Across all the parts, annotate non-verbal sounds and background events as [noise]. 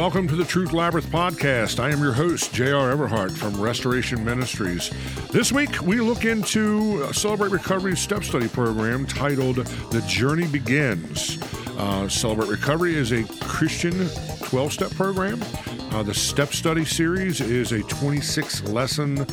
welcome to the Truth Labyrinth podcast. I am your host, J.R. Everhart from Restoration Ministries. This week, we look into Celebrate Recovery step study program titled The Journey Begins. Uh, Celebrate Recovery is a Christian 12 step program. Uh, the step study series is a 26 lesson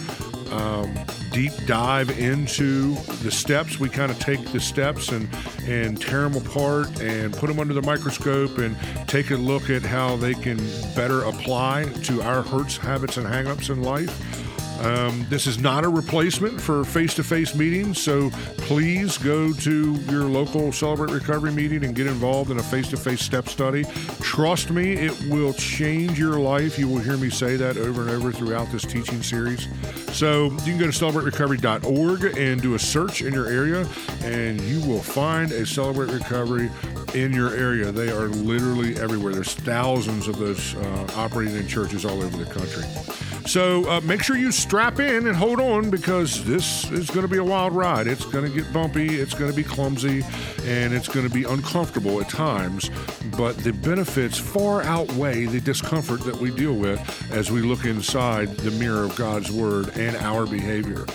um, deep dive into the steps. We kind of take the steps and and tear them apart and put them under the microscope and take a look at how they can better apply to our hurts, habits, and hangups in life. Um, this is not a replacement for face to face meetings, so please go to your local Celebrate Recovery meeting and get involved in a face to face step study. Trust me, it will change your life. You will hear me say that over and over throughout this teaching series. So you can go to celebraterecovery.org and do a search in your area, and you will find a Celebrate Recovery in your area. They are literally everywhere. There's thousands of those uh, operating in churches all over the country. So uh, make sure you strap in and hold on because this is going to be a wild ride. It's going to get bumpy, it's going to be clumsy, and it's going to be uncomfortable at times. But the benefits far outweigh the discomfort that we deal with as we look inside the mirror of God's Word and our behavior.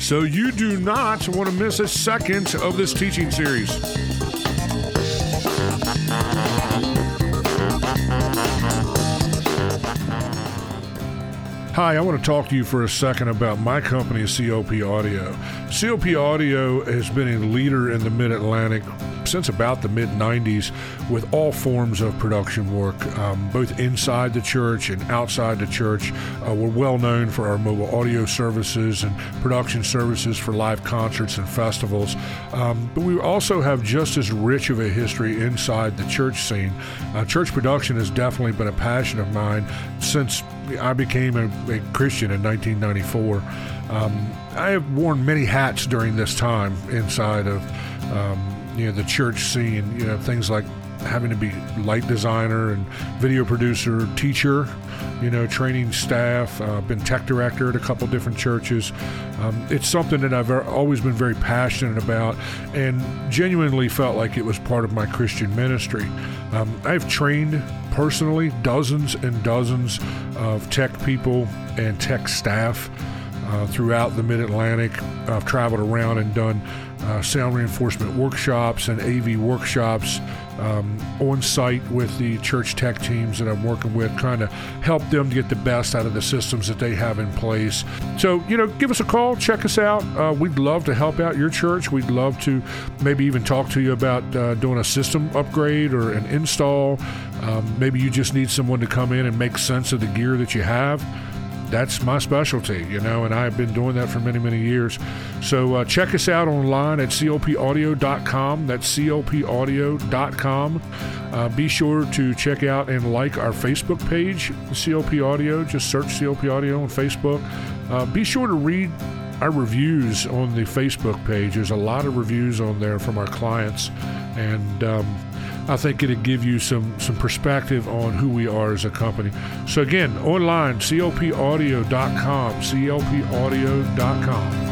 So you do not want to miss a second of this teaching series. Hi, I want to talk to you for a second about my company, COP Audio. COP Audio has been a leader in the Mid Atlantic since about the mid 90s with all forms of production work, um, both inside the church and outside the church. Uh, we're well known for our mobile audio services and production services for live concerts and festivals. Um, but we also have just as rich of a history inside the church scene. Uh, church production has definitely been a passion of mine since I became a, a Christian in 1994. Um, I have worn many hats during this time inside of um, you know the church scene. You know things like having to be light designer and video producer, teacher, you know, training staff, uh, been tech director at a couple different churches. Um, it's something that I've always been very passionate about and genuinely felt like it was part of my Christian ministry. Um, I've trained personally dozens and dozens of tech people and tech staff uh, throughout the Mid Atlantic. I've traveled around and done uh, sound reinforcement workshops and AV workshops um, on site with the church tech teams that I'm working with, trying to help them to get the best out of the systems that they have in place. So, you know, give us a call, check us out. Uh, we'd love to help out your church. We'd love to maybe even talk to you about uh, doing a system upgrade or an install. Um, maybe you just need someone to come in and make sense of the gear that you have that's my specialty, you know, and I've been doing that for many, many years. So uh, check us out online at copaudio.com. That's copaudio.com. Uh, be sure to check out and like our Facebook page, COP Audio. Just search COP Audio on Facebook. Uh, be sure to read our reviews on the Facebook page. There's a lot of reviews on there from our clients, and um, I think it'll give you some some perspective on who we are as a company. So again, online, copaudio.com, copaudio.com.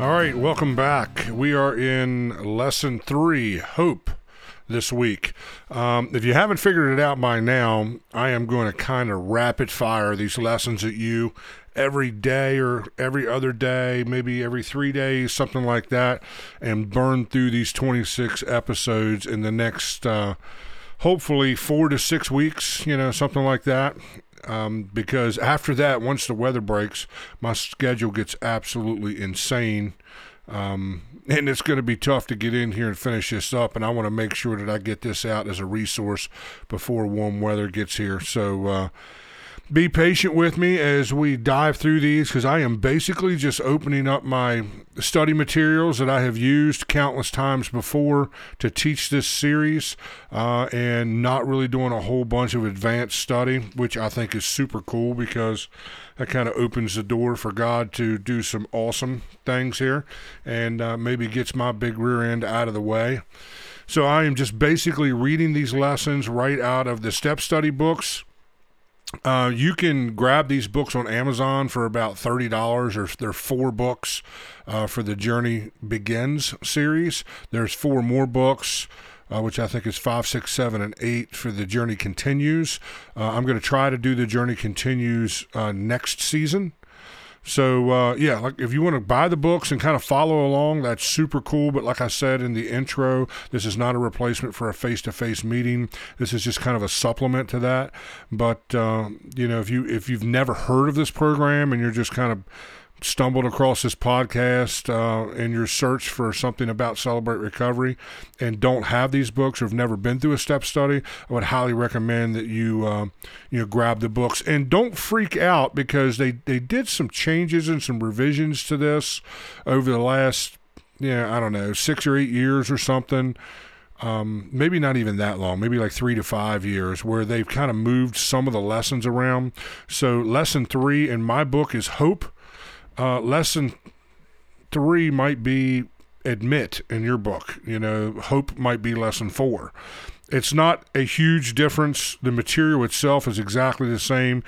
All right, welcome back. We are in lesson three, hope, this week. Um, if you haven't figured it out by now, I am going to kind of rapid fire these lessons at you every day or every other day, maybe every three days, something like that, and burn through these 26 episodes in the next, uh, hopefully, four to six weeks, you know, something like that. Um, because after that, once the weather breaks, my schedule gets absolutely insane. Um, and it's going to be tough to get in here and finish this up. And I want to make sure that I get this out as a resource before warm weather gets here. So, uh, be patient with me as we dive through these because I am basically just opening up my study materials that I have used countless times before to teach this series uh, and not really doing a whole bunch of advanced study, which I think is super cool because that kind of opens the door for God to do some awesome things here and uh, maybe gets my big rear end out of the way. So I am just basically reading these lessons right out of the step study books uh, you can grab these books on Amazon for about thirty dollars, or there are four books uh, for the Journey Begins series. There's four more books. uh, which I think is five, six, seven, and eight for the Journey Continues. Uh, I'm going to try to do the Journey Continues uh, next season. So uh, yeah, like if you want to buy the books and kind of follow along, that's super cool. But like I said in the intro, this is not a replacement for a face-to-face meeting. This is just kind of a supplement to that. But uh, you know, if you if you've never heard of this program and you're just kind of stumbled across this podcast uh, in your search for something about Celebrate Recovery and don't have these books or have never been through a step study, I would highly recommend that you uh, you know grab the books and don't freak out because they they did some changes and some revisions to this over the last yeah I don't know six or eight years or something. Um, maybe not even that long, maybe like three to five years, where they've kind of moved some of the lessons around. So, lesson three in my book is hope uh, lesson three might be admit in your book. You know, hope might be lesson four. It's not a huge difference. The material itself is exactly the same.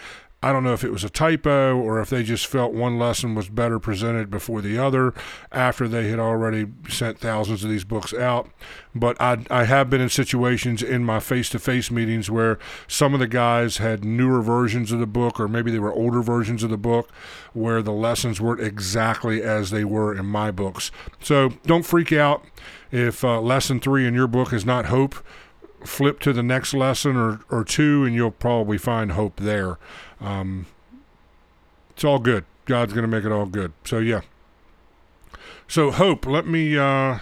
I don't know if it was a typo or if they just felt one lesson was better presented before the other after they had already sent thousands of these books out. But I, I have been in situations in my face to face meetings where some of the guys had newer versions of the book or maybe they were older versions of the book where the lessons weren't exactly as they were in my books. So don't freak out if uh, lesson three in your book is not hope flip to the next lesson or, or two, and you'll probably find hope there. Um, it's all good. God's going to make it all good. So, yeah. So, hope, let me. Uh,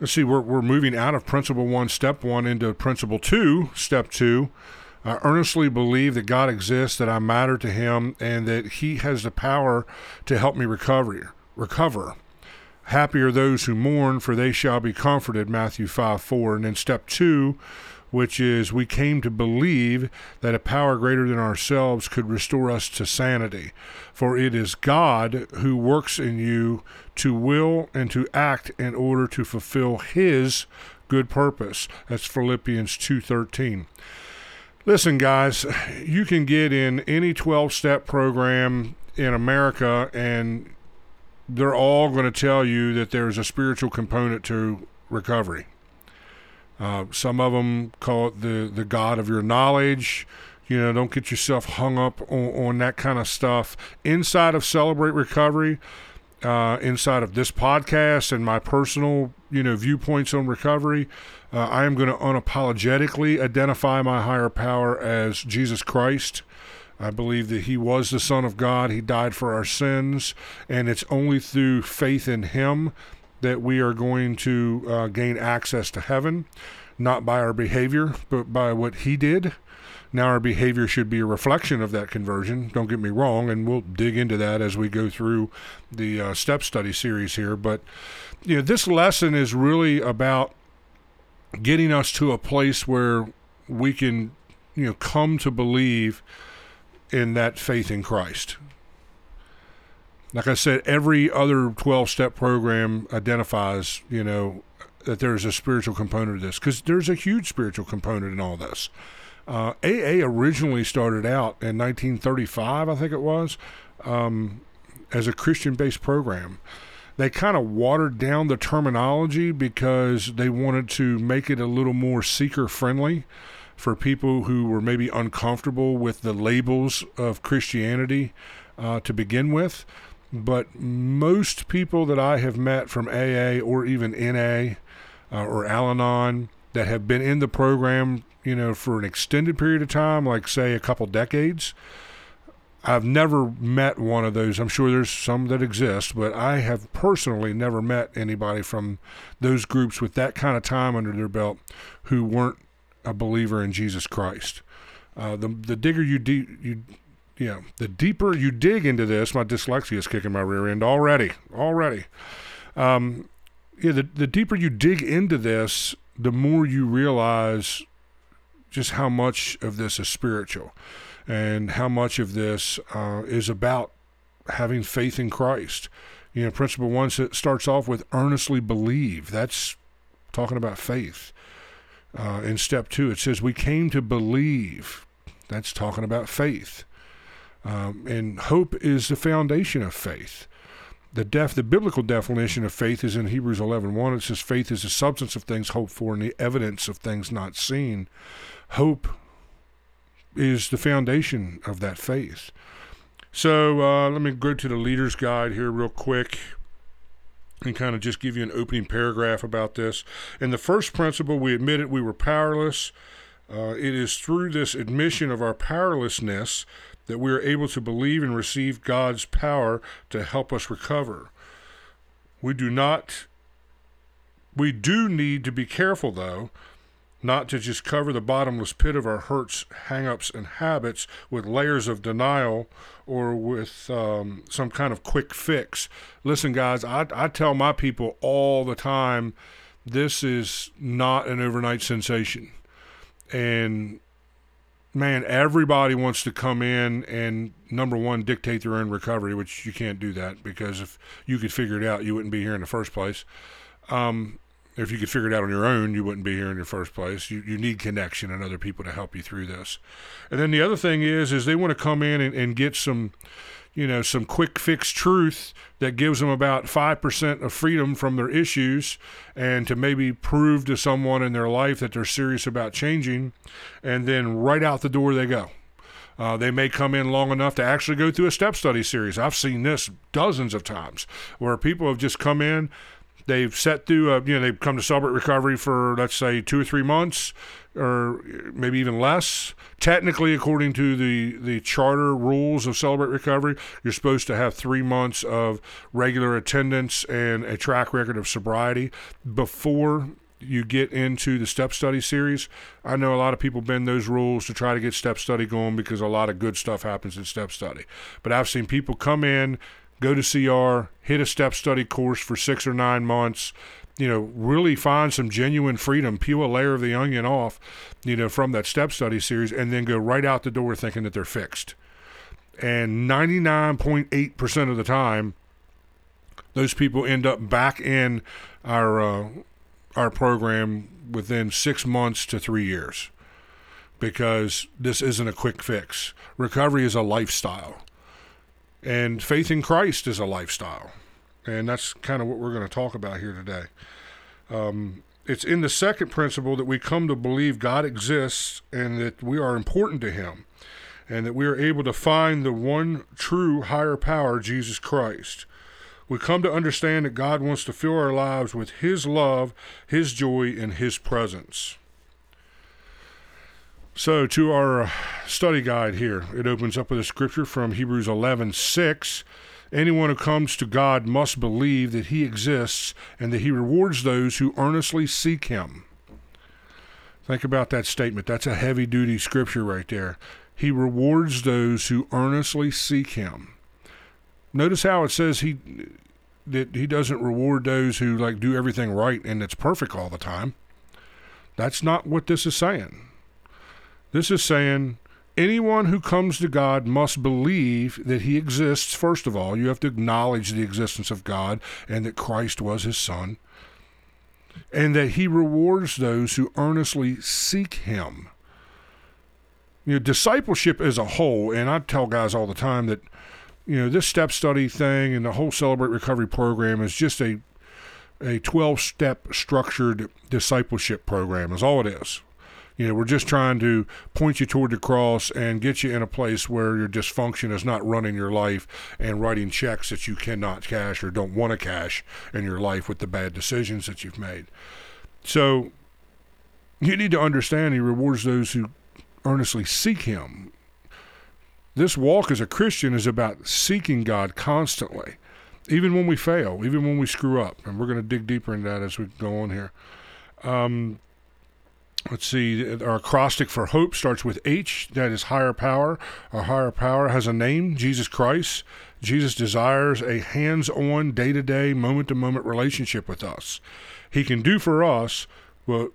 let's see, we're, we're moving out of principle one, step one, into principle two, step two. I earnestly believe that God exists, that I matter to Him, and that He has the power to help me recover. Recover. Happy are those who mourn, for they shall be comforted. Matthew 5 4. And then step two, which is we came to believe that a power greater than ourselves could restore us to sanity. For it is God who works in you to will and to act in order to fulfill his good purpose. That's Philippians 2:13. Listen guys, you can get in any 12-step program in America and they're all going to tell you that there's a spiritual component to recovery. Uh, some of them call it the, the God of your knowledge. You know, don't get yourself hung up on, on that kind of stuff. Inside of Celebrate Recovery, uh, inside of this podcast and my personal, you know, viewpoints on recovery, uh, I am going to unapologetically identify my higher power as Jesus Christ. I believe that He was the Son of God. He died for our sins, and it's only through faith in Him that we are going to uh, gain access to heaven, not by our behavior, but by what He did. Now, our behavior should be a reflection of that conversion. Don't get me wrong, and we'll dig into that as we go through the uh, step study series here. But you know, this lesson is really about getting us to a place where we can, you know, come to believe in that faith in Christ. Like I said, every other 12 step program identifies, you know, that there's a spiritual component to this because there's a huge spiritual component in all this. Uh, AA originally started out in 1935, I think it was, um, as a Christian based program. They kind of watered down the terminology because they wanted to make it a little more seeker friendly for people who were maybe uncomfortable with the labels of Christianity uh, to begin with. But most people that I have met from AA or even NA uh, or Al Anon that have been in the program, you know, for an extended period of time, like say a couple decades, I've never met one of those. I'm sure there's some that exist, but I have personally never met anybody from those groups with that kind of time under their belt who weren't a believer in Jesus Christ. Uh, the the digger you you know the deeper you dig into this, my dyslexia is kicking my rear end already already. Um, yeah, the the deeper you dig into this, the more you realize just how much of this is spiritual, and how much of this uh, is about having faith in Christ. You know, principle one starts off with earnestly believe. That's talking about faith. Uh, in step two, it says, We came to believe. That's talking about faith. Um, and hope is the foundation of faith. the def the biblical definition of faith is in Hebrews 11 1. It says faith is the substance of things hoped for and the evidence of things not seen. Hope is the foundation of that faith. So uh, let me go to the leader's guide here real quick and kind of just give you an opening paragraph about this. In the first principle, we admitted we were powerless. Uh, it is through this admission of our powerlessness that we are able to believe and receive God's power to help us recover. We do not, we do need to be careful though, not to just cover the bottomless pit of our hurts, hangups, and habits with layers of denial or with um, some kind of quick fix. Listen, guys, I, I tell my people all the time this is not an overnight sensation. And man, everybody wants to come in and number one dictate their own recovery, which you can't do that because if you could figure it out, you wouldn't be here in the first place. Um, if you could figure it out on your own, you wouldn't be here in the first place. You you need connection and other people to help you through this. And then the other thing is, is they want to come in and, and get some you know, some quick fix truth that gives them about 5% of freedom from their issues and to maybe prove to someone in their life that they're serious about changing. And then right out the door they go. Uh, they may come in long enough to actually go through a step study series. I've seen this dozens of times where people have just come in, they've set through, a, you know, they've come to Celebrate Recovery for, let's say, two or three months or maybe even less. Technically, according to the, the charter rules of Celebrate Recovery, you're supposed to have three months of regular attendance and a track record of sobriety before you get into the step study series. I know a lot of people bend those rules to try to get step study going because a lot of good stuff happens in step study. But I've seen people come in, go to CR, hit a step study course for six or nine months, you know, really find some genuine freedom, peel a layer of the onion off, you know, from that step study series, and then go right out the door thinking that they're fixed. And 99.8% of the time, those people end up back in our uh, our program within six months to three years, because this isn't a quick fix. Recovery is a lifestyle, and faith in Christ is a lifestyle. And that's kind of what we're going to talk about here today. Um, it's in the second principle that we come to believe God exists and that we are important to Him, and that we are able to find the one true higher power, Jesus Christ. We come to understand that God wants to fill our lives with His love, His joy, and His presence. So, to our study guide here, it opens up with a scripture from Hebrews 11 6. Anyone who comes to God must believe that He exists and that He rewards those who earnestly seek Him. Think about that statement. That's a heavy duty scripture right there. He rewards those who earnestly seek Him. Notice how it says He that He doesn't reward those who like do everything right and it's perfect all the time. That's not what this is saying. This is saying anyone who comes to God must believe that he exists. First of all, you have to acknowledge the existence of God and that Christ was his son, and that he rewards those who earnestly seek him. You know, discipleship as a whole, and I tell guys all the time that, you know, this step study thing and the whole Celebrate Recovery program is just a a 12 step structured discipleship program, is all it is. You know, we're just trying to point you toward the cross and get you in a place where your dysfunction is not running your life and writing checks that you cannot cash or don't want to cash in your life with the bad decisions that you've made. So you need to understand he rewards those who earnestly seek him. This walk as a Christian is about seeking God constantly, even when we fail, even when we screw up. And we're going to dig deeper into that as we go on here. Um, Let's see, our acrostic for hope starts with H, that is higher power. Our higher power has a name, Jesus Christ. Jesus desires a hands on, day to day, moment to moment relationship with us. He can do for us what,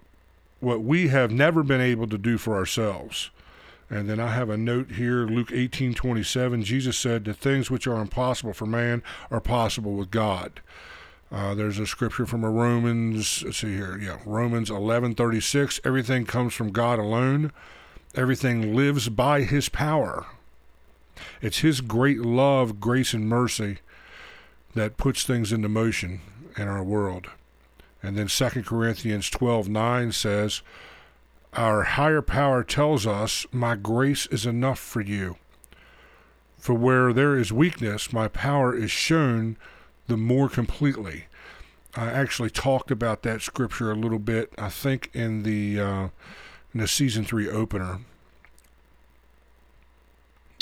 what we have never been able to do for ourselves. And then I have a note here, Luke 18 27. Jesus said, The things which are impossible for man are possible with God. Uh, there's a scripture from a Romans. Let's see here. Yeah, Romans 11:36. Everything comes from God alone. Everything lives by His power. It's His great love, grace, and mercy that puts things into motion in our world. And then 2 Corinthians 12:9 says, "Our higher power tells us, my grace is enough for you. For where there is weakness, my power is shown the more completely." I actually talked about that scripture a little bit, I think in the uh, in the season 3 opener.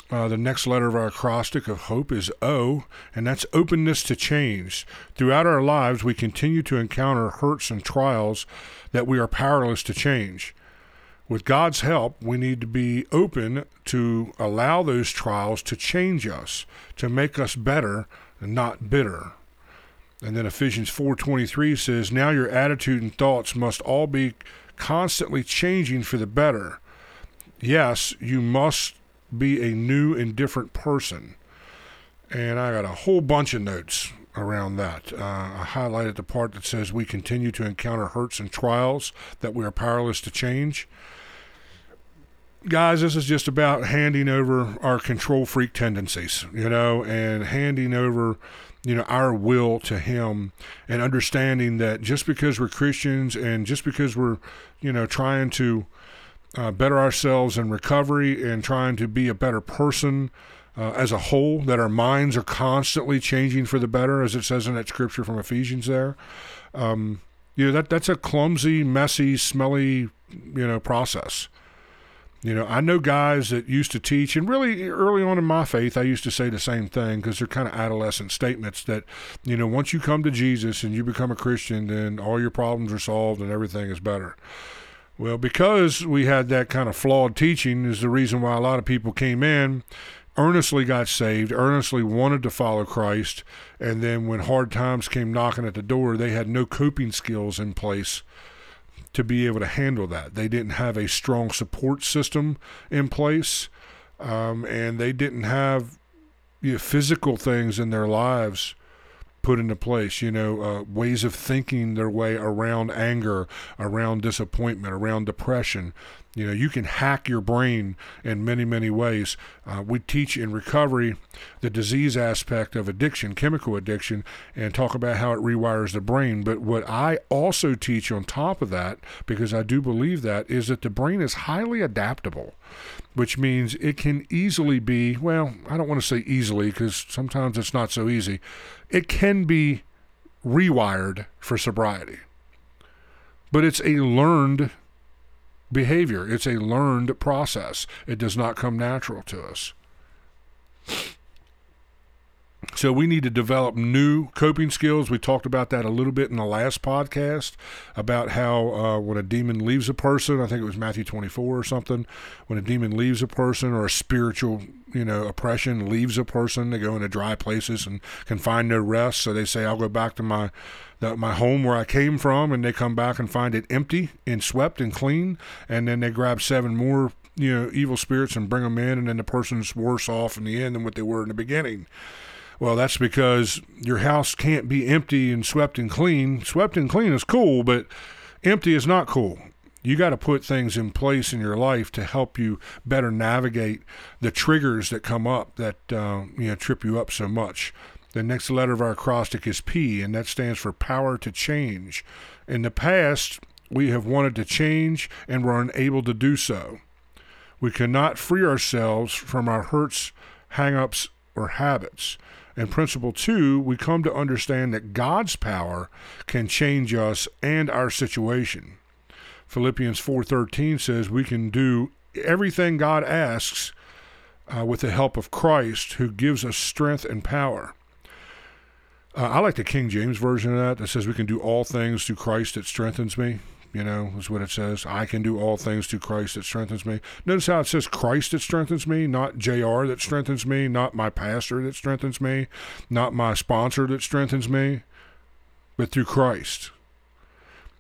Uh, the next letter of our acrostic of hope is O, and that's openness to change. Throughout our lives, we continue to encounter hurts and trials that we are powerless to change. With God's help, we need to be open to allow those trials to change us, to make us better and not bitter. And then Ephesians 4:23 says, "Now your attitude and thoughts must all be constantly changing for the better." Yes, you must be a new and different person. And I got a whole bunch of notes around that. Uh, I highlighted the part that says we continue to encounter hurts and trials that we are powerless to change. Guys, this is just about handing over our control freak tendencies, you know, and handing over, you know, our will to Him and understanding that just because we're Christians and just because we're, you know, trying to uh, better ourselves in recovery and trying to be a better person uh, as a whole, that our minds are constantly changing for the better, as it says in that scripture from Ephesians there. Um, you know, that, that's a clumsy, messy, smelly, you know, process. You know, I know guys that used to teach, and really early on in my faith, I used to say the same thing because they're kind of adolescent statements that, you know, once you come to Jesus and you become a Christian, then all your problems are solved and everything is better. Well, because we had that kind of flawed teaching, is the reason why a lot of people came in, earnestly got saved, earnestly wanted to follow Christ, and then when hard times came knocking at the door, they had no coping skills in place to be able to handle that. They didn't have a strong support system in place, um, and they didn't have you know, physical things in their lives put into place, you know, uh, ways of thinking their way around anger, around disappointment, around depression. You know, you can hack your brain in many, many ways. Uh, we teach in recovery the disease aspect of addiction, chemical addiction, and talk about how it rewires the brain. But what I also teach on top of that, because I do believe that, is that the brain is highly adaptable, which means it can easily be, well, I don't want to say easily because sometimes it's not so easy, it can be rewired for sobriety. But it's a learned behavior. It's a learned process. It does not come natural to us. So we need to develop new coping skills. We talked about that a little bit in the last podcast about how uh, when a demon leaves a person, I think it was Matthew 24 or something, when a demon leaves a person or a spiritual, you know, oppression leaves a person, they go into dry places and can find no rest. So they say, "I'll go back to my the, my home where I came from," and they come back and find it empty and swept and clean, and then they grab seven more you know evil spirits and bring them in, and then the person's worse off in the end than what they were in the beginning. Well, that's because your house can't be empty and swept and clean. Swept and clean is cool, but empty is not cool. You got to put things in place in your life to help you better navigate the triggers that come up that uh, you know trip you up so much. The next letter of our acrostic is P, and that stands for power to change. In the past, we have wanted to change and were unable to do so. We cannot free ourselves from our hurts, hang-ups, or habits. In principle two, we come to understand that God's power can change us and our situation. Philippians 4:13 says we can do everything God asks uh, with the help of Christ who gives us strength and power. Uh, I like the King James version of that that says we can do all things through Christ that strengthens me you know, is what it says. I can do all things through Christ that strengthens me. Notice how it says Christ that strengthens me, not JR that strengthens me, not my pastor that strengthens me, not my sponsor that strengthens me, but through Christ.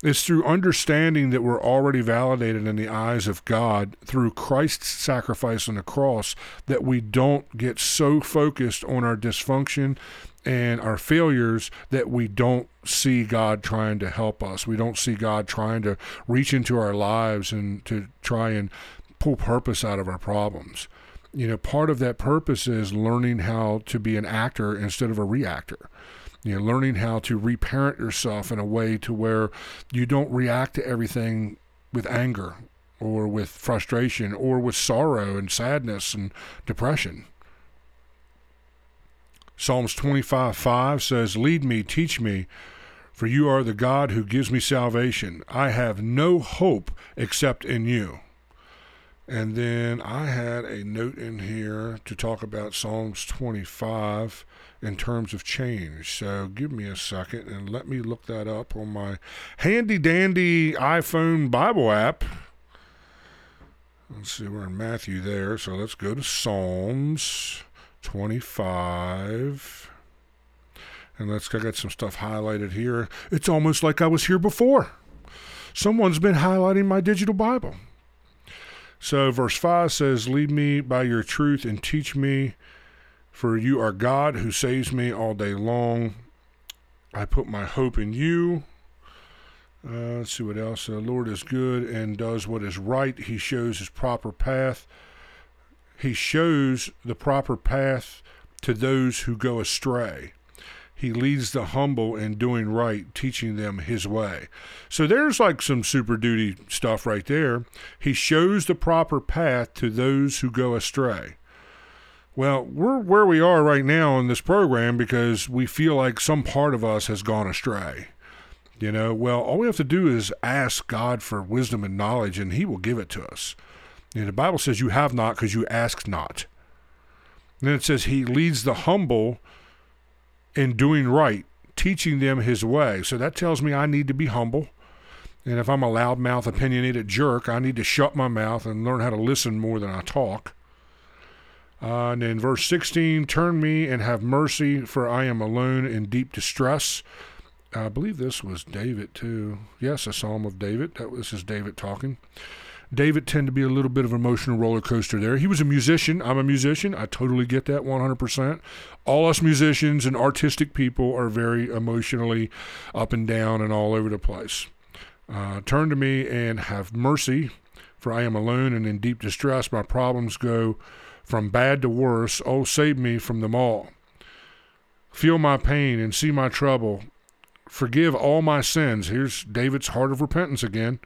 It's through understanding that we're already validated in the eyes of God through Christ's sacrifice on the cross that we don't get so focused on our dysfunction and our failures that we don't see God trying to help us. We don't see God trying to reach into our lives and to try and pull purpose out of our problems. You know, part of that purpose is learning how to be an actor instead of a reactor. You know, learning how to reparent yourself in a way to where you don't react to everything with anger or with frustration or with sorrow and sadness and depression. Psalms 25 5 says, Lead me, teach me, for you are the God who gives me salvation. I have no hope except in you. And then I had a note in here to talk about Psalms 25 in terms of change. So give me a second and let me look that up on my handy dandy iPhone Bible app. Let's see, we're in Matthew there. So let's go to Psalms 25. And let's I got some stuff highlighted here. It's almost like I was here before. Someone's been highlighting my digital Bible. So verse 5 says, Lead me by your truth and teach me, for you are God who saves me all day long. I put my hope in you. Uh, let's see what else. The Lord is good and does what is right. He shows his proper path. He shows the proper path to those who go astray. He leads the humble in doing right, teaching them his way. So there's like some super duty stuff right there. He shows the proper path to those who go astray. Well, we're where we are right now in this program because we feel like some part of us has gone astray. You know, well, all we have to do is ask God for wisdom and knowledge, and He will give it to us. The Bible says, You have not because you ask not. And then it says, He leads the humble in doing right, teaching them his way. So that tells me I need to be humble. And if I'm a loudmouth, opinionated jerk, I need to shut my mouth and learn how to listen more than I talk. Uh, and in verse 16, turn me and have mercy, for I am alone in deep distress. I believe this was David, too. Yes, a psalm of David. That was, this is David talking. David tended to be a little bit of an emotional roller coaster there. He was a musician. I'm a musician. I totally get that 100%. All us musicians and artistic people are very emotionally up and down and all over the place. Uh, turn to me and have mercy, for I am alone and in deep distress. My problems go from bad to worse. Oh, save me from them all. Feel my pain and see my trouble. Forgive all my sins. Here's David's heart of repentance again.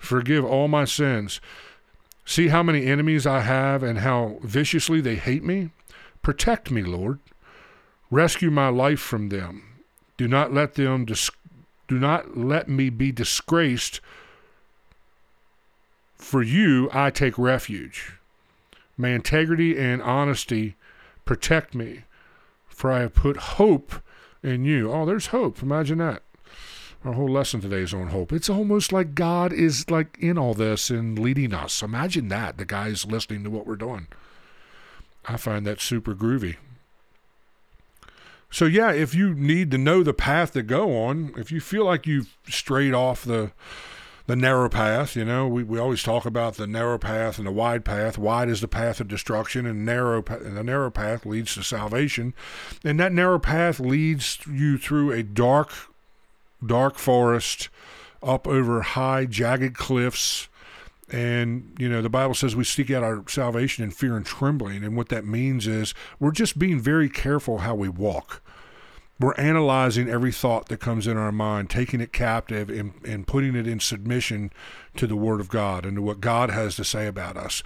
Forgive all my sins. See how many enemies I have and how viciously they hate me? Protect me, Lord. Rescue my life from them. Do not let them dis- do not let me be disgraced. For you I take refuge. May integrity and honesty protect me, for I have put hope in you. Oh, there's hope. Imagine that. Our whole lesson today is on hope. It's almost like God is like in all this and leading us. Imagine that. The guy's listening to what we're doing. I find that super groovy. So yeah, if you need to know the path to go on, if you feel like you've strayed off the the narrow path, you know, we, we always talk about the narrow path and the wide path. Wide is the path of destruction, and narrow the narrow path leads to salvation. And that narrow path leads you through a dark dark forest, up over high, jagged cliffs. And, you know, the Bible says we seek out our salvation in fear and trembling. And what that means is we're just being very careful how we walk. We're analyzing every thought that comes in our mind, taking it captive, and, and putting it in submission to the Word of God and to what God has to say about us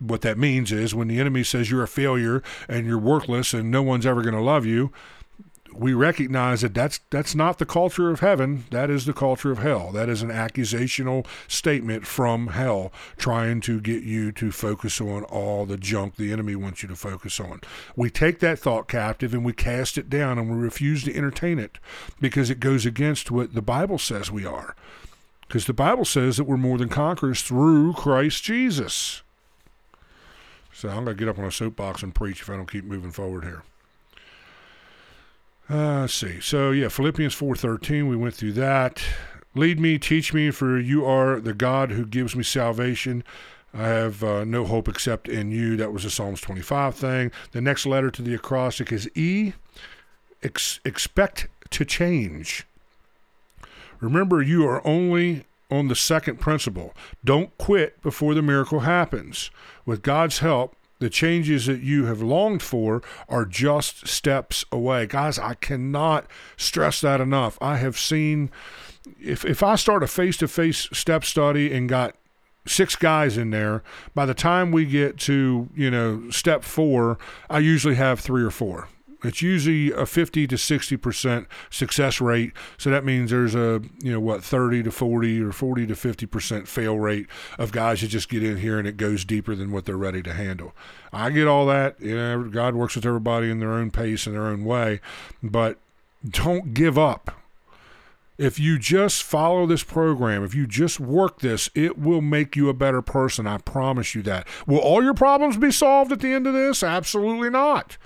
what that means is when the enemy says you're a failure and you're worthless and no one's ever going to love you, we recognize that that's that's not the culture of heaven. That is the culture of hell. That is an accusational statement from hell trying to get you to focus on all the junk the enemy wants you to focus on. We take that thought captive and we cast it down and we refuse to entertain it because it goes against what the bible says we are. Because the bible says that we're more than conquerors through christ jesus. So i'm going to get up on a soapbox and preach if i don't keep moving forward here uh, let's see. So yeah, Philippians four thirteen. We went through that. Lead me, teach me, for you are the God who gives me salvation. I have uh, no hope except in you. That was a Psalms 25 thing. The next letter to the acrostic is E. Ex- expect to change. Remember, you are only on the second principle. Don't quit before the miracle happens. With God's help, The changes that you have longed for are just steps away. Guys, I cannot stress that enough. I have seen if if I start a face-to-face step study and got six guys in there, by the time we get to, you know, step 4, I usually have 3 or 4. It's usually a 50 to 60% success rate. So that means there's a, you know, what, 30 to 40 or 40 to 50% fail rate of guys that just get in here and it goes deeper than what they're ready to handle. I get all that. You know, God works with everybody in their own pace and their own way, but don't give up. If you just follow this program, if you just work this, it will make you a better person. I promise you that. Will all your problems be solved at the end of this? Absolutely not.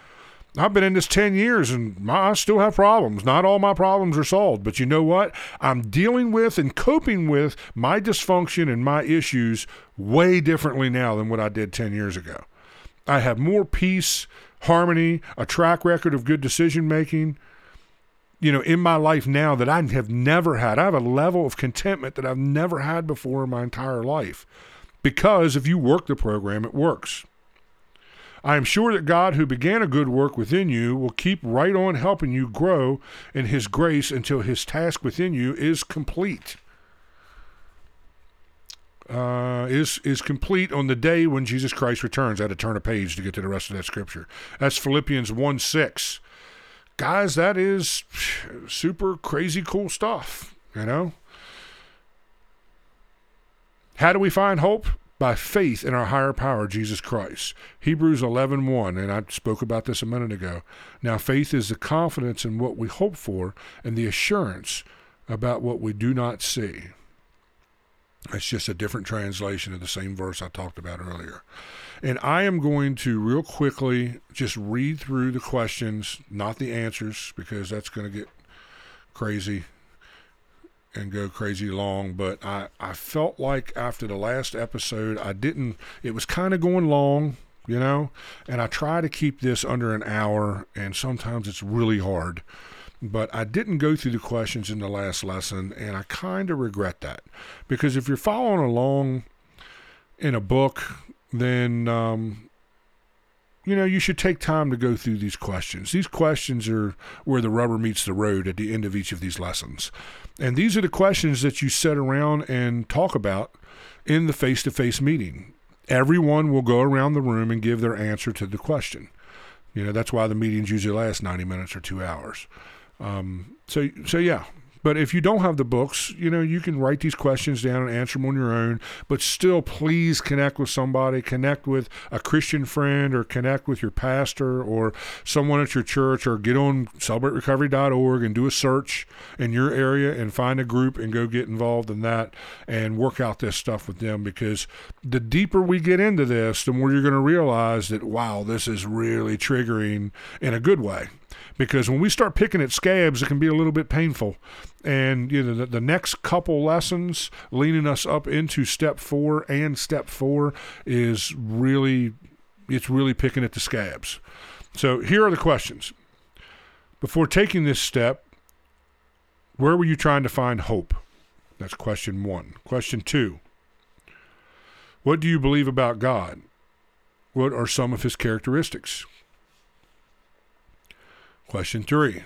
I've been in this 10 years and I still have problems. Not all my problems are solved, but you know what? I'm dealing with and coping with my dysfunction and my issues way differently now than what I did 10 years ago. I have more peace, harmony, a track record of good decision making, you know, in my life now that I have never had. I have a level of contentment that I've never had before in my entire life. Because if you work the program, it works. I am sure that God, who began a good work within you, will keep right on helping you grow in His grace until His task within you is complete. Uh, is is complete on the day when Jesus Christ returns. I had to turn a page to get to the rest of that scripture. That's Philippians 1 6. Guys, that is super crazy cool stuff, you know? How do we find hope? By faith in our higher power, Jesus Christ. Hebrews 11:1, 1, and I spoke about this a minute ago. Now faith is the confidence in what we hope for and the assurance about what we do not see. It's just a different translation of the same verse I talked about earlier. And I am going to real quickly just read through the questions, not the answers, because that's going to get crazy and go crazy long, but I, I felt like after the last episode, I didn't, it was kind of going long, you know, and I try to keep this under an hour, and sometimes it's really hard. But I didn't go through the questions in the last lesson, and I kind of regret that because if you're following along in a book, then um, you know, you should take time to go through these questions. These questions are where the rubber meets the road at the end of each of these lessons. And these are the questions that you sit around and talk about in the face to face meeting. Everyone will go around the room and give their answer to the question. You know, that's why the meetings usually last 90 minutes or two hours. Um, so, so yeah, but if you don't have the books, you know, you can write these questions down and answer them on your own. But still, please connect with somebody, connect with a Christian friend, or connect with your pastor or someone at your church, or get on celebraterecovery.org and do a search in your area and find a group and go get involved in that and work out this stuff with them. Because the deeper we get into this, the more you're going to realize that, wow, this is really triggering in a good way because when we start picking at scabs, it can be a little bit painful. And you know, the, the next couple lessons leaning us up into step four and step four is really, it's really picking at the scabs. So here are the questions. Before taking this step, where were you trying to find hope? That's question one. Question two What do you believe about God? What are some of his characteristics? Question three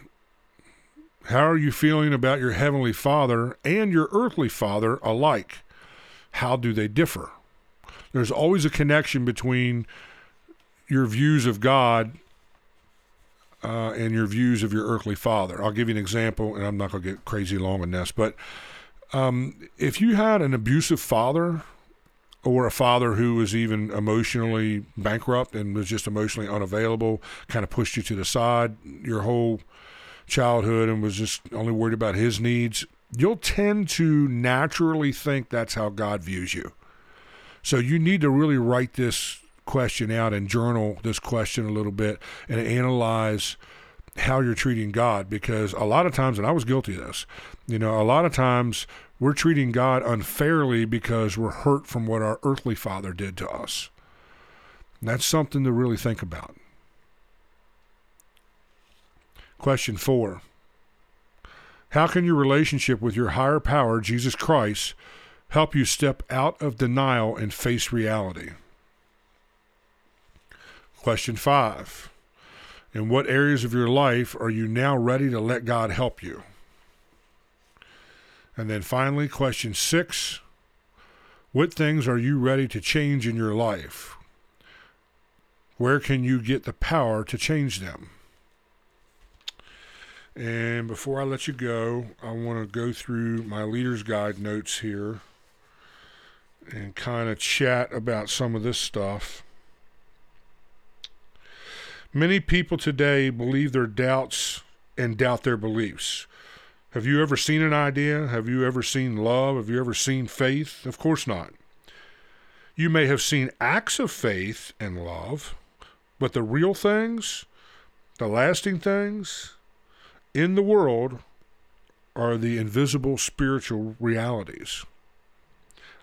How are you feeling about your Heavenly Father and your earthly Father alike? How do they differ? There's always a connection between your views of God uh, and your views of your earthly father. I'll give you an example, and I'm not going to get crazy long on this, but um, if you had an abusive father or a father who was even emotionally bankrupt and was just emotionally unavailable, kind of pushed you to the side your whole childhood and was just only worried about his needs, you'll tend to naturally think that's how God views you. So you need to really write this question out and journal this question a little bit and analyze how you're treating God because a lot of times, and I was guilty of this, you know, a lot of times we're treating God unfairly because we're hurt from what our earthly father did to us. And that's something to really think about. Question four How can your relationship with your higher power, Jesus Christ, help you step out of denial and face reality? Question five In what areas of your life are you now ready to let God help you? And then finally, question six What things are you ready to change in your life? Where can you get the power to change them? And before I let you go, I want to go through my leader's guide notes here and kind of chat about some of this stuff. Many people today believe their doubts and doubt their beliefs. Have you ever seen an idea? Have you ever seen love? Have you ever seen faith? Of course not. You may have seen acts of faith and love, but the real things, the lasting things in the world are the invisible spiritual realities.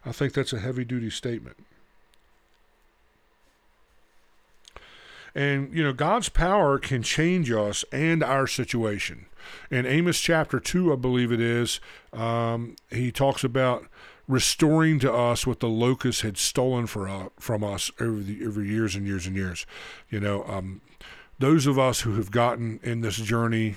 I think that's a heavy duty statement. And, you know, God's power can change us and our situation. In Amos chapter 2, I believe it is, um, he talks about restoring to us what the locusts had stolen for, uh, from us over the over years and years and years. You know, um, those of us who have gotten in this journey,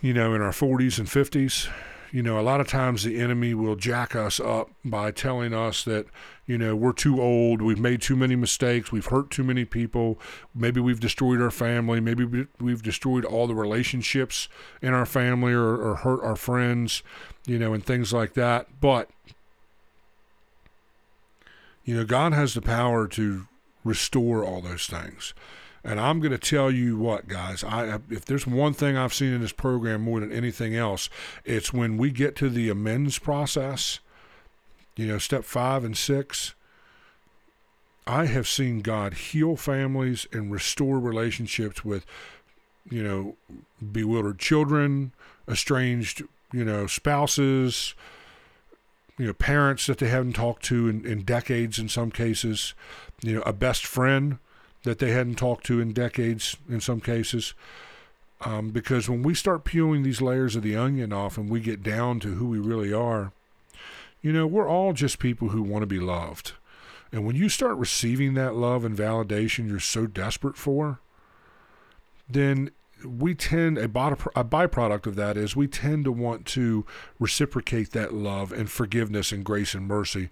you know, in our 40s and 50s, you know, a lot of times the enemy will jack us up by telling us that, you know, we're too old, we've made too many mistakes, we've hurt too many people, maybe we've destroyed our family, maybe we've destroyed all the relationships in our family or, or hurt our friends, you know, and things like that. But, you know, God has the power to restore all those things. And I'm going to tell you what, guys. I if there's one thing I've seen in this program more than anything else, it's when we get to the amends process. You know, step five and six. I have seen God heal families and restore relationships with, you know, bewildered children, estranged, you know, spouses, you know, parents that they haven't talked to in, in decades in some cases, you know, a best friend that they hadn't talked to in decades in some cases. Um, because when we start peeling these layers of the onion off and we get down to who we really are, you know, we're all just people who want to be loved. And when you start receiving that love and validation you're so desperate for, then we tend, a, byproduct of that is we tend to want to reciprocate that love and forgiveness and grace and mercy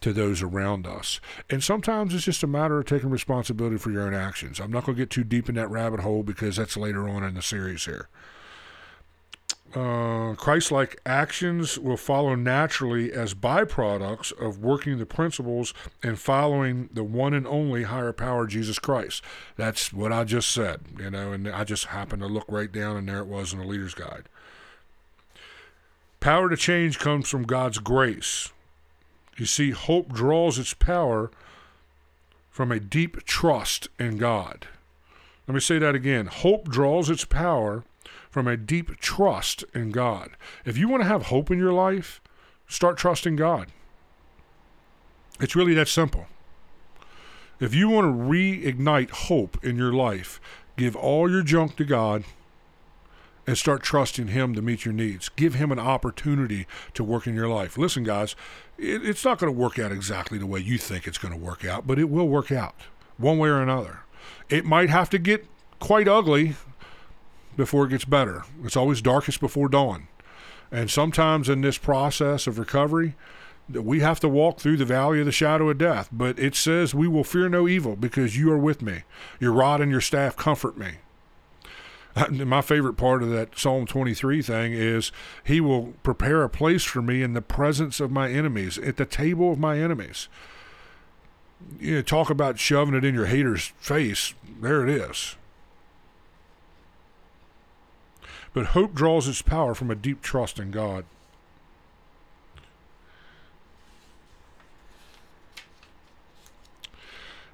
to those around us. And sometimes it's just a matter of taking responsibility for your own actions. I'm not going to get too deep in that rabbit hole because that's later on in the series here. Uh, Christ like actions will follow naturally as byproducts of working the principles and following the one and only higher power, Jesus Christ. That's what I just said, you know, and I just happened to look right down, and there it was in the leader's guide. Power to change comes from God's grace. You see, hope draws its power from a deep trust in God. Let me say that again. Hope draws its power from a deep trust in God. If you want to have hope in your life, start trusting God. It's really that simple. If you want to reignite hope in your life, give all your junk to God and start trusting Him to meet your needs. Give Him an opportunity to work in your life. Listen, guys, it, it's not going to work out exactly the way you think it's going to work out, but it will work out one way or another. It might have to get quite ugly before it gets better. It's always darkest before dawn. And sometimes in this process of recovery, we have to walk through the valley of the shadow of death. But it says, We will fear no evil because you are with me. Your rod and your staff comfort me. [laughs] my favorite part of that Psalm 23 thing is he will prepare a place for me in the presence of my enemies, at the table of my enemies. You know, talk about shoving it in your hater's face. There it is. But hope draws its power from a deep trust in God.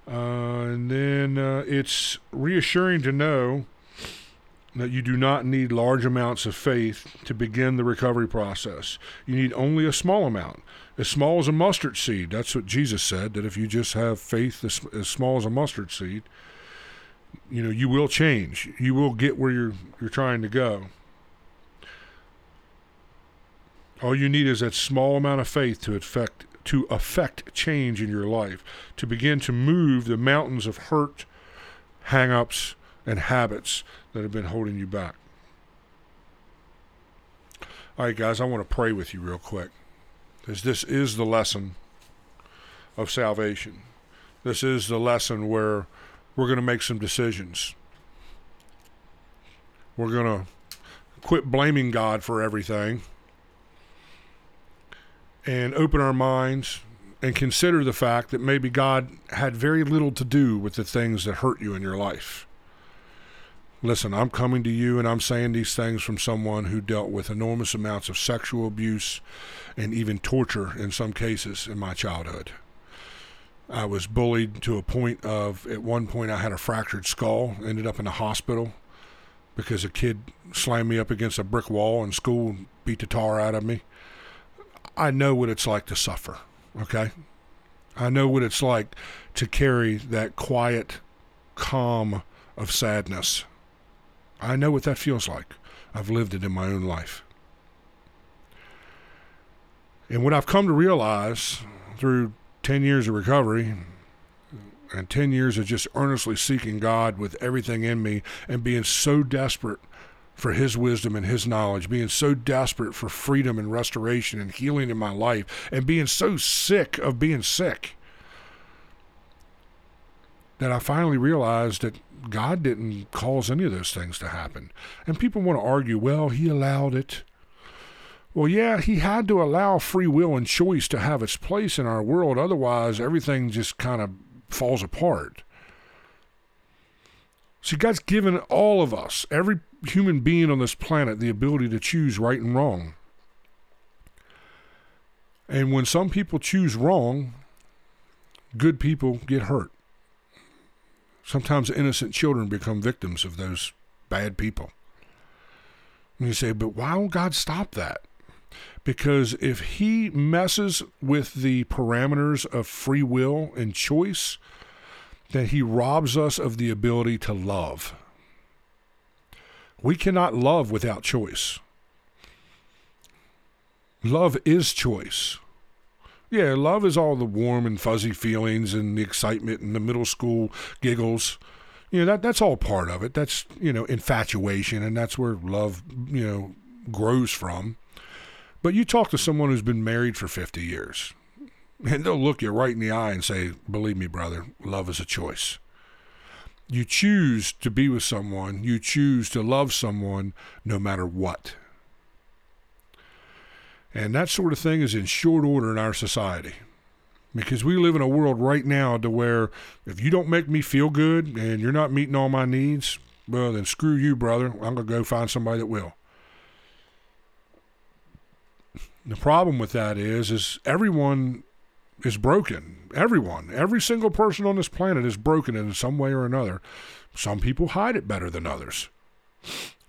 Uh, and then uh, it's reassuring to know that you do not need large amounts of faith to begin the recovery process. You need only a small amount, as small as a mustard seed. That's what Jesus said, that if you just have faith as, as small as a mustard seed, you know, you will change. You will get where you're you're trying to go. All you need is that small amount of faith to affect to affect change in your life, to begin to move the mountains of hurt, hang ups, and habits that have been holding you back. All right, guys, I want to pray with you real quick because this is the lesson of salvation. This is the lesson where we're going to make some decisions. We're going to quit blaming God for everything and open our minds and consider the fact that maybe God had very little to do with the things that hurt you in your life. Listen, I'm coming to you and I'm saying these things from someone who dealt with enormous amounts of sexual abuse and even torture in some cases in my childhood. I was bullied to a point of, at one point, I had a fractured skull, ended up in the hospital because a kid slammed me up against a brick wall in school and beat the tar out of me. I know what it's like to suffer, okay? I know what it's like to carry that quiet calm of sadness. I know what that feels like. I've lived it in my own life. And what I've come to realize through 10 years of recovery and 10 years of just earnestly seeking God with everything in me and being so desperate for His wisdom and His knowledge, being so desperate for freedom and restoration and healing in my life, and being so sick of being sick that I finally realized that God didn't cause any of those things to happen. And people want to argue, well, He allowed it. Well, yeah, he had to allow free will and choice to have its place in our world. Otherwise, everything just kind of falls apart. See, God's given all of us, every human being on this planet, the ability to choose right and wrong. And when some people choose wrong, good people get hurt. Sometimes innocent children become victims of those bad people. And you say, but why won't God stop that? Because if he messes with the parameters of free will and choice, then he robs us of the ability to love. We cannot love without choice. Love is choice. Yeah, love is all the warm and fuzzy feelings and the excitement and the middle school giggles. You know, that that's all part of it. That's, you know, infatuation and that's where love, you know, grows from. But you talk to someone who's been married for 50 years, and they'll look you right in the eye and say, Believe me, brother, love is a choice. You choose to be with someone, you choose to love someone no matter what. And that sort of thing is in short order in our society. Because we live in a world right now to where if you don't make me feel good and you're not meeting all my needs, well, then screw you, brother. I'm going to go find somebody that will. The problem with that is, is everyone is broken. Everyone, every single person on this planet is broken in some way or another. Some people hide it better than others.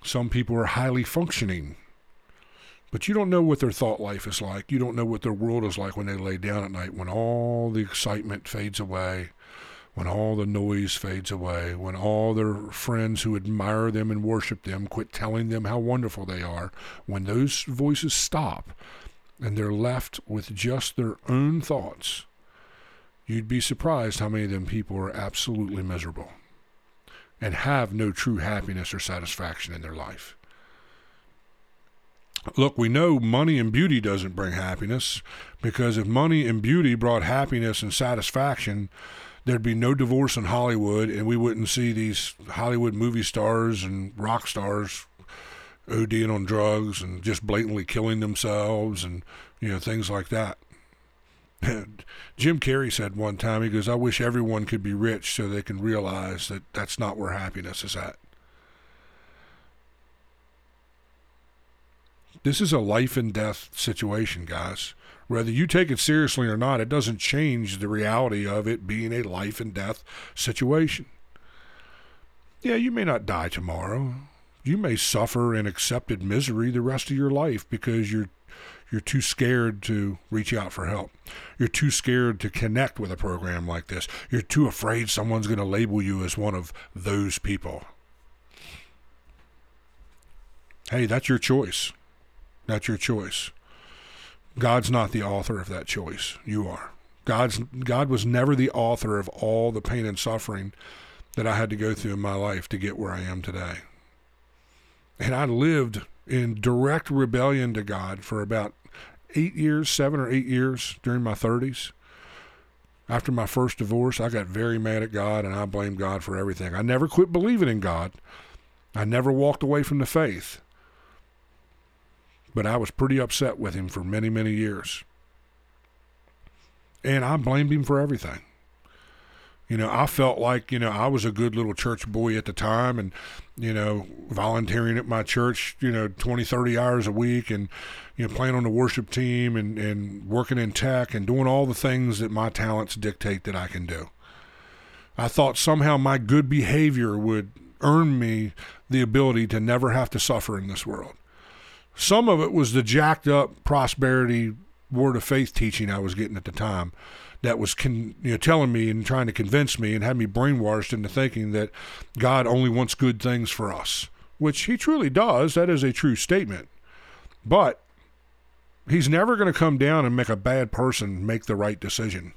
Some people are highly functioning. But you don't know what their thought life is like. You don't know what their world is like when they lay down at night, when all the excitement fades away, when all the noise fades away, when all their friends who admire them and worship them quit telling them how wonderful they are, when those voices stop and they're left with just their own thoughts, you'd be surprised how many of them people are absolutely miserable and have no true happiness or satisfaction in their life. Look, we know money and beauty doesn't bring happiness because if money and beauty brought happiness and satisfaction, there'd be no divorce in Hollywood and we wouldn't see these Hollywood movie stars and rock stars ODing on drugs and just blatantly killing themselves and you know things like that. [laughs] Jim Carrey said one time, he goes, "I wish everyone could be rich so they can realize that that's not where happiness is at." This is a life and death situation, guys. Whether you take it seriously or not, it doesn't change the reality of it being a life and death situation. Yeah, you may not die tomorrow you may suffer in accepted misery the rest of your life because you're you're too scared to reach out for help. You're too scared to connect with a program like this. You're too afraid someone's going to label you as one of those people. Hey, that's your choice. That's your choice. God's not the author of that choice. You are. God's God was never the author of all the pain and suffering that I had to go through in my life to get where I am today. And I lived in direct rebellion to God for about eight years, seven or eight years during my 30s. After my first divorce, I got very mad at God and I blamed God for everything. I never quit believing in God. I never walked away from the faith. But I was pretty upset with him for many, many years. And I blamed him for everything. You know, I felt like, you know, I was a good little church boy at the time and, you know, volunteering at my church, you know, 20, 30 hours a week and, you know, playing on the worship team and, and working in tech and doing all the things that my talents dictate that I can do. I thought somehow my good behavior would earn me the ability to never have to suffer in this world. Some of it was the jacked up prosperity word of faith teaching I was getting at the time that was con, you know, telling me and trying to convince me and had me brainwashed into thinking that God only wants good things for us, which He truly does. That is a true statement. But He's never going to come down and make a bad person make the right decision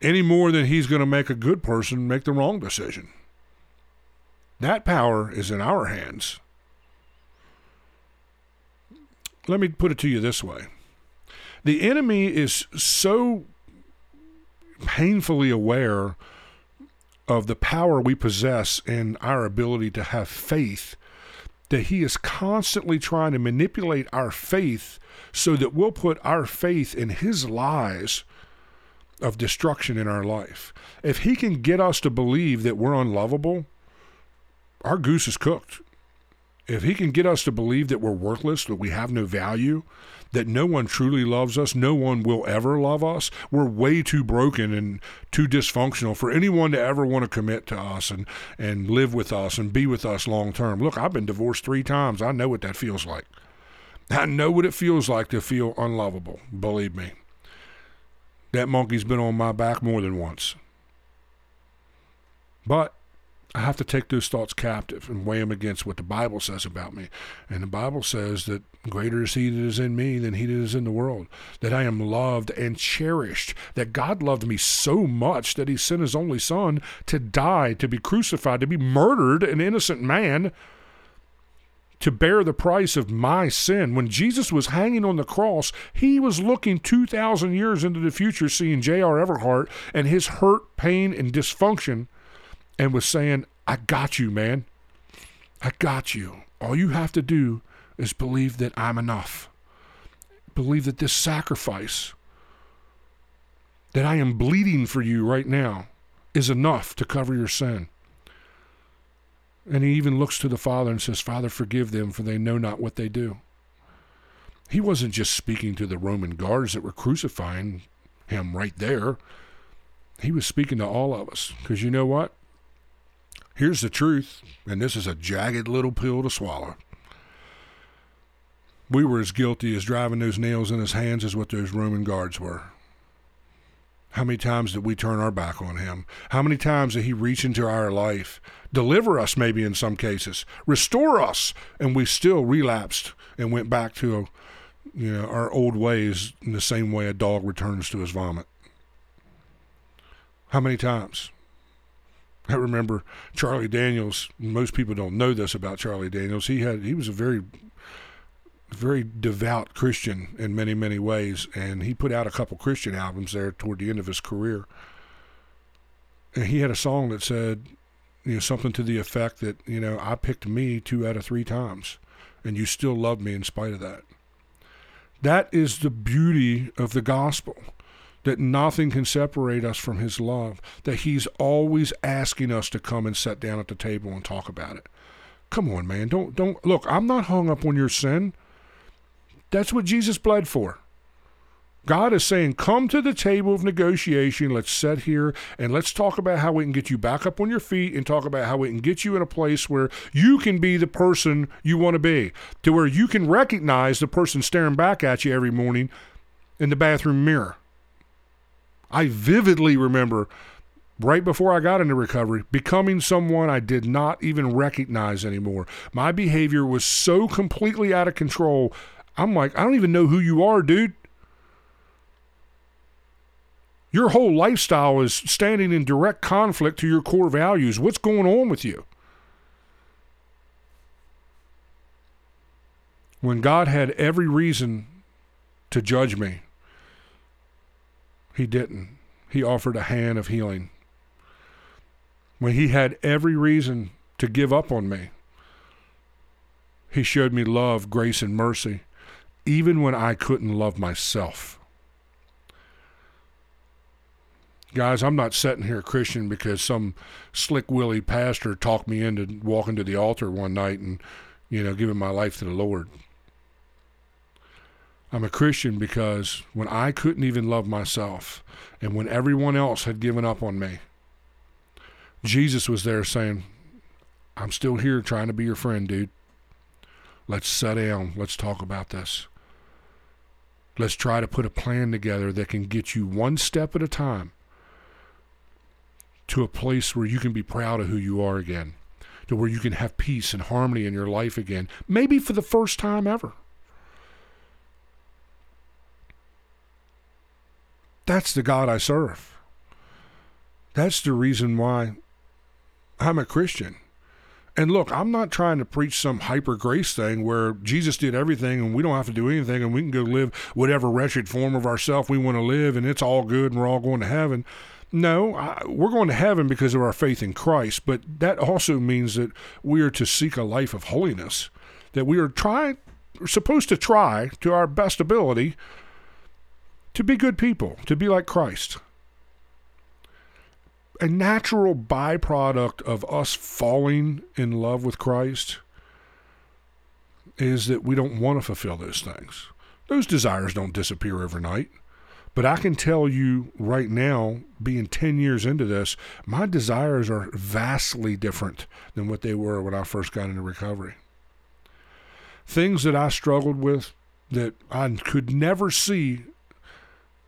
any more than He's going to make a good person make the wrong decision. That power is in our hands. Let me put it to you this way the enemy is so painfully aware of the power we possess in our ability to have faith that he is constantly trying to manipulate our faith so that we'll put our faith in his lies of destruction in our life. If he can get us to believe that we're unlovable, our goose is cooked. If he can get us to believe that we're worthless, that we have no value, that no one truly loves us, no one will ever love us, we're way too broken and too dysfunctional for anyone to ever want to commit to us and, and live with us and be with us long term. Look, I've been divorced three times. I know what that feels like. I know what it feels like to feel unlovable, believe me. That monkey's been on my back more than once. But I have to take those thoughts captive and weigh them against what the Bible says about me. And the Bible says that greater is he that is in me than he that is in the world, that I am loved and cherished, that God loved me so much that he sent his only son to die, to be crucified, to be murdered, an innocent man, to bear the price of my sin. When Jesus was hanging on the cross, he was looking 2,000 years into the future, seeing J.R. Everhart and his hurt, pain, and dysfunction and was saying, I got you, man. I got you. All you have to do is believe that I'm enough. Believe that this sacrifice, that I am bleeding for you right now, is enough to cover your sin. And he even looks to the Father and says, Father, forgive them, for they know not what they do. He wasn't just speaking to the Roman guards that were crucifying him right there. He was speaking to all of us. Because you know what? Here's the truth, and this is a jagged little pill to swallow. We were as guilty as driving those nails in his hands as what those Roman guards were. How many times did we turn our back on him? How many times did he reach into our life, deliver us, maybe in some cases, restore us, and we still relapsed and went back to, you know, our old ways in the same way a dog returns to his vomit? How many times? I remember Charlie Daniels. Most people don't know this about Charlie Daniels. He had he was a very very devout Christian in many many ways, and he put out a couple Christian albums there toward the end of his career. And he had a song that said, you know, something to the effect that you know I picked me two out of three times, and you still love me in spite of that. That is the beauty of the gospel that nothing can separate us from his love, that he's always asking us to come and sit down at the table and talk about it. Come on, man. Don't don't look, I'm not hung up on your sin. That's what Jesus bled for. God is saying, come to the table of negotiation. Let's sit here and let's talk about how we can get you back up on your feet and talk about how we can get you in a place where you can be the person you want to be, to where you can recognize the person staring back at you every morning in the bathroom mirror. I vividly remember right before I got into recovery, becoming someone I did not even recognize anymore. My behavior was so completely out of control. I'm like, I don't even know who you are, dude. Your whole lifestyle is standing in direct conflict to your core values. What's going on with you? When God had every reason to judge me, He didn't. He offered a hand of healing. When He had every reason to give up on me, He showed me love, grace, and mercy, even when I couldn't love myself. Guys, I'm not sitting here Christian because some slick willy pastor talked me into walking to the altar one night and, you know, giving my life to the Lord. I'm a Christian because when I couldn't even love myself and when everyone else had given up on me, Jesus was there saying, I'm still here trying to be your friend, dude. Let's sit down. Let's talk about this. Let's try to put a plan together that can get you one step at a time to a place where you can be proud of who you are again, to where you can have peace and harmony in your life again, maybe for the first time ever. That's the God I serve. That's the reason why I'm a Christian. And look, I'm not trying to preach some hyper grace thing where Jesus did everything and we don't have to do anything and we can go live whatever wretched form of ourself we want to live and it's all good and we're all going to heaven. No, I, we're going to heaven because of our faith in Christ, but that also means that we are to seek a life of holiness, that we are trying, supposed to try to our best ability to be good people, to be like Christ. A natural byproduct of us falling in love with Christ is that we don't want to fulfill those things. Those desires don't disappear overnight. But I can tell you right now, being 10 years into this, my desires are vastly different than what they were when I first got into recovery. Things that I struggled with that I could never see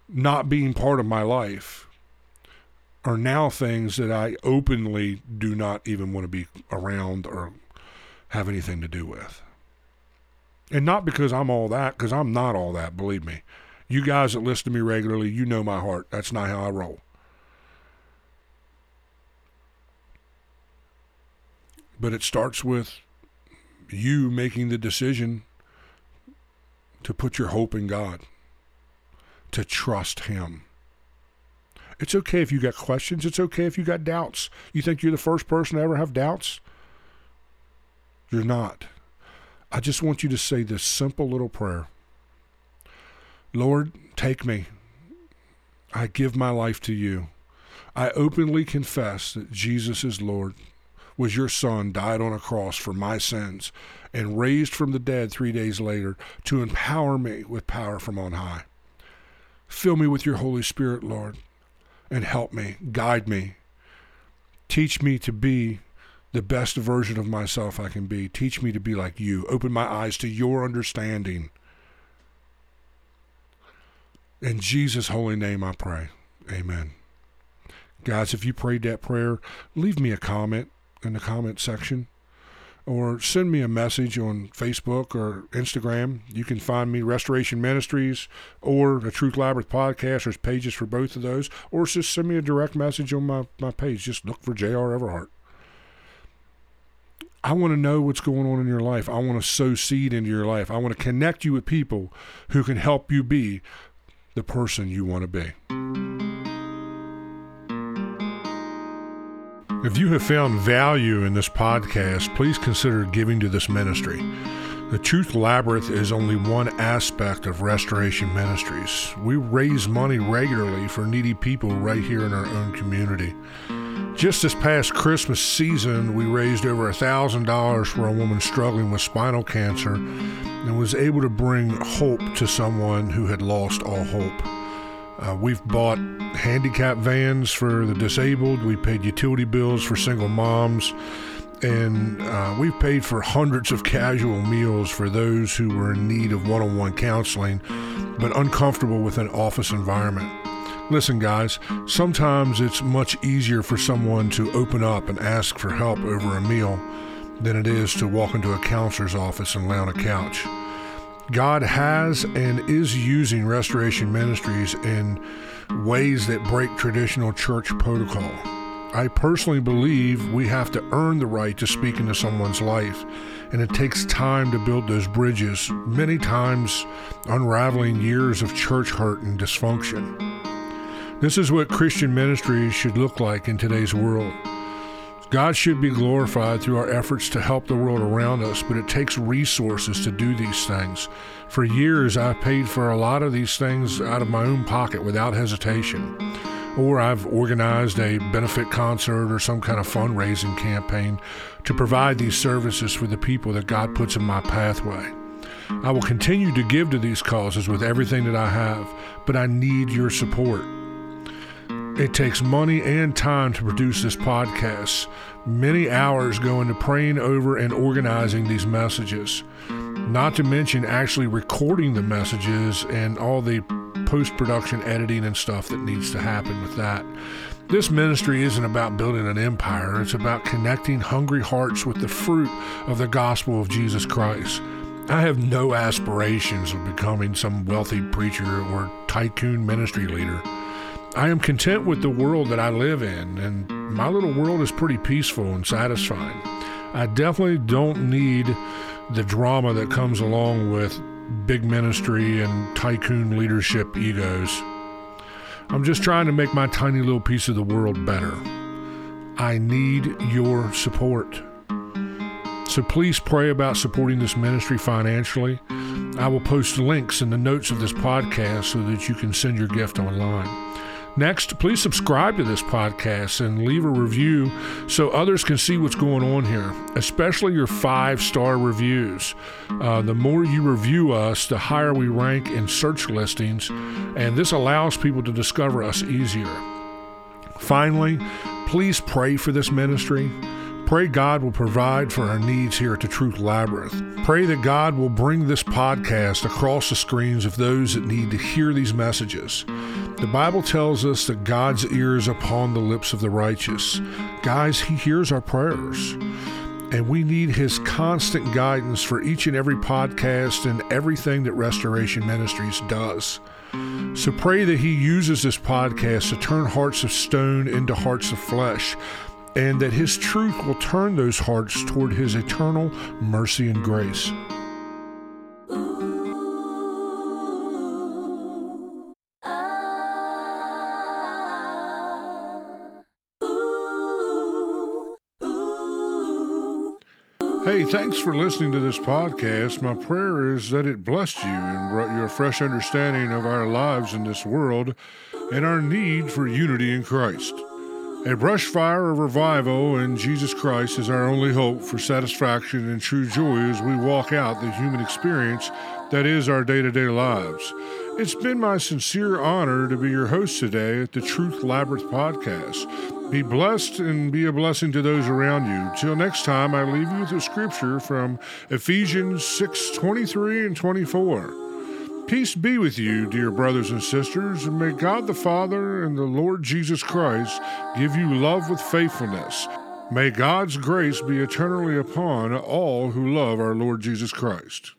not being part of my life are now things that I openly do not even want to be around or have anything to do with. And not because I'm all that, because I'm not all that, believe me. You guys that listen to me regularly, you know my heart. That's not how I roll. But it starts with you making the decision to put your hope in God to trust Him. It's okay if you got questions. It's okay if you got doubts. You think you're the first person to ever have doubts? You're not. I just want you to say this simple little prayer Lord, take me. I give my life to you. I openly confess that Jesus is Lord, was your Son, died on a cross for my sins, and raised from the dead three days later to empower me with power from on high. Fill me with your Holy Spirit, Lord, and help me, guide me. Teach me to be the best version of myself I can be. Teach me to be like you. Open my eyes to your understanding. In Jesus' holy name I pray. Amen. Guys, if you prayed that prayer, leave me a comment in the comment section or send me a message on Facebook or Instagram. You can find me Restoration Ministries or the Truth Labyrinth podcast. There's pages for both of those. Or just send me a direct message on my, my page. Just look for J.R. Everhart. I want to know what's going on in your life. I want to sow seed into your life. I want to connect you with people who can help you be the person you want to be. If you have found value in this podcast, please consider giving to this ministry. The Truth Labyrinth is only one aspect of Restoration Ministries. We raise money regularly for needy people right here in our own community. Just this past Christmas season, we raised over $1,000 for a woman struggling with spinal cancer and was able to bring hope to someone who had lost all hope. Uh, we've bought handicap vans for the disabled. We paid utility bills for single moms. And uh, we've paid for hundreds of casual meals for those who were in need of one on one counseling but uncomfortable with an office environment. Listen, guys, sometimes it's much easier for someone to open up and ask for help over a meal than it is to walk into a counselor's office and lay on a couch. God has and is using Restoration Ministries in ways that break traditional church protocol. I personally believe we have to earn the right to speak into someone's life, and it takes time to build those bridges, many times unraveling years of church hurt and dysfunction. This is what Christian ministry should look like in today's world. God should be glorified through our efforts to help the world around us, but it takes resources to do these things. For years, I've paid for a lot of these things out of my own pocket without hesitation or I've organized a benefit concert or some kind of fundraising campaign to provide these services for the people that God puts in my pathway. I will continue to give to these causes with everything that I have, but I need your support. It takes money and time to produce this podcast. Many hours go into praying over and organizing these messages, not to mention actually recording the messages and all the post production editing and stuff that needs to happen with that. This ministry isn't about building an empire, it's about connecting hungry hearts with the fruit of the gospel of Jesus Christ. I have no aspirations of becoming some wealthy preacher or tycoon ministry leader. I am content with the world that I live in, and my little world is pretty peaceful and satisfying. I definitely don't need the drama that comes along with big ministry and tycoon leadership egos. I'm just trying to make my tiny little piece of the world better. I need your support. So please pray about supporting this ministry financially. I will post links in the notes of this podcast so that you can send your gift online. Next, please subscribe to this podcast and leave a review so others can see what's going on here, especially your five star reviews. Uh, the more you review us, the higher we rank in search listings, and this allows people to discover us easier. Finally, please pray for this ministry. Pray God will provide for our needs here at the Truth Labyrinth. Pray that God will bring this podcast across the screens of those that need to hear these messages. The Bible tells us that God's ear is upon the lips of the righteous. Guys, He hears our prayers. And we need His constant guidance for each and every podcast and everything that Restoration Ministries does. So pray that He uses this podcast to turn hearts of stone into hearts of flesh and that His truth will turn those hearts toward His eternal mercy and grace. Hey, thanks for listening to this podcast. My prayer is that it blessed you and brought you a fresh understanding of our lives in this world and our need for unity in Christ. A brush fire of revival in Jesus Christ is our only hope for satisfaction and true joy as we walk out the human experience that is our day to day lives. It's been my sincere honor to be your host today at the Truth Labyrinth podcast. Be blessed and be a blessing to those around you. Till next time, I leave you with a scripture from Ephesians 6 23 and 24. Peace be with you, dear brothers and sisters, and may God the Father and the Lord Jesus Christ give you love with faithfulness. May God's grace be eternally upon all who love our Lord Jesus Christ.